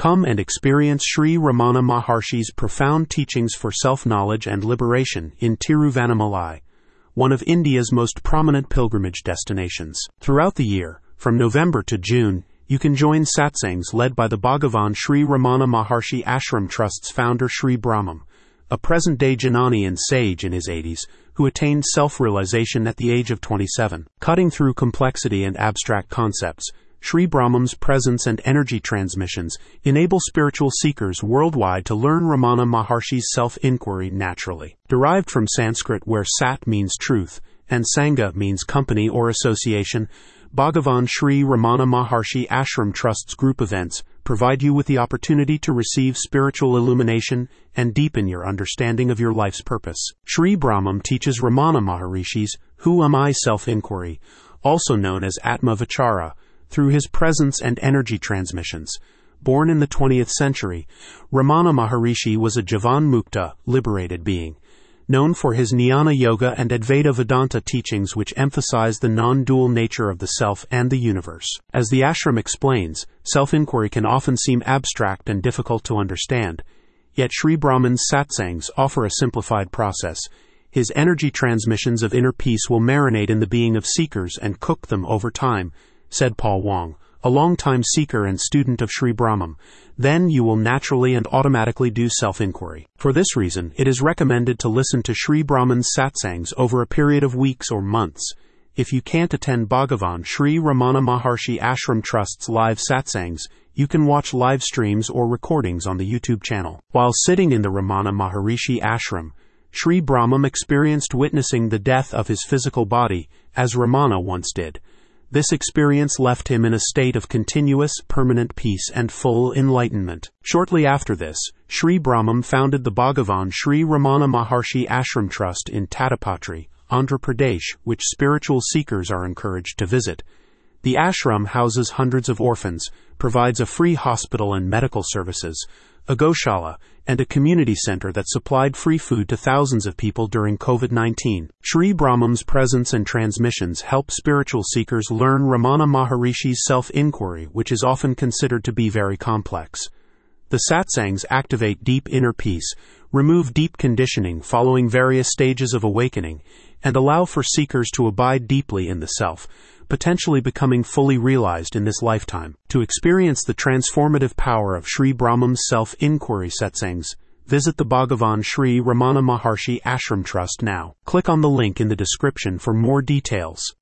Come and experience Sri Ramana Maharshi's profound teachings for self-knowledge and liberation in Tiruvannamalai, one of India's most prominent pilgrimage destinations. Throughout the year, from November to June, you can join satsangs led by the Bhagavan Sri Ramana Maharshi Ashram Trust's founder Sri Brahmam, a present-day Jnani and sage in his 80s who attained self-realization at the age of 27. Cutting through complexity and abstract concepts, Sri Brahmam's presence and energy transmissions enable spiritual seekers worldwide to learn Ramana Maharshi's self-inquiry naturally. Derived from Sanskrit where sat means truth and sangha means company or association, Bhagavan Sri Ramana Maharshi Ashram Trust's group events provide you with the opportunity to receive spiritual illumination and deepen your understanding of your life's purpose. Sri Brahmam teaches Ramana Maharishi's Who Am I self-inquiry, also known as Atma Vichara, through his presence and energy transmissions. Born in the 20th century, Ramana Maharishi was a Jivan Mukta, liberated being, known for his Jnana Yoga and Advaita Vedanta teachings which emphasize the non-dual nature of the self and the universe. As the ashram explains, self-inquiry can often seem abstract and difficult to understand, yet Sri Brahmam's satsangs offer a simplified process. His energy transmissions of inner peace will marinate in the being of seekers and cook them over time, said Paul Wong, a long-time seeker and student of Sri Brahmam, Then you will naturally and automatically do self-inquiry. For this reason, it is recommended to listen to Sri Brahmam's satsangs over a period of weeks or months. If you can't attend Bhagavan Sri Ramana Maharshi Ashram Trust's live satsangs, you can watch live streams or recordings on the YouTube channel. While sitting in the Ramana Maharishi Ashram, Sri Brahmam experienced witnessing the death of his physical body, as Ramana once did. This experience left him in a state of continuous, permanent peace and full enlightenment. Shortly after this, Sri Brahmam founded the Bhagavan Sri Ramana Maharshi Ashram Trust in Tadipatri, Andhra Pradesh, which spiritual seekers are encouraged to visit. The ashram houses hundreds of orphans, provides a free hospital and medical services, a goshala, and a community center that supplied free food to thousands of people during COVID 19. Sri Brahmam's presence and transmissions help spiritual seekers learn Ramana Maharishi's self inquiry, which is often considered to be very complex. The satsangs activate deep inner peace, remove deep conditioning following various stages of awakening, and allow for seekers to abide deeply in the self, potentially becoming fully realized in this lifetime. To experience the transformative power of Sri Brahmam's self-inquiry satsangs, visit the Bhagavan Sri Ramana Maharshi Ashram Trust now. Click on the link in the description for more details.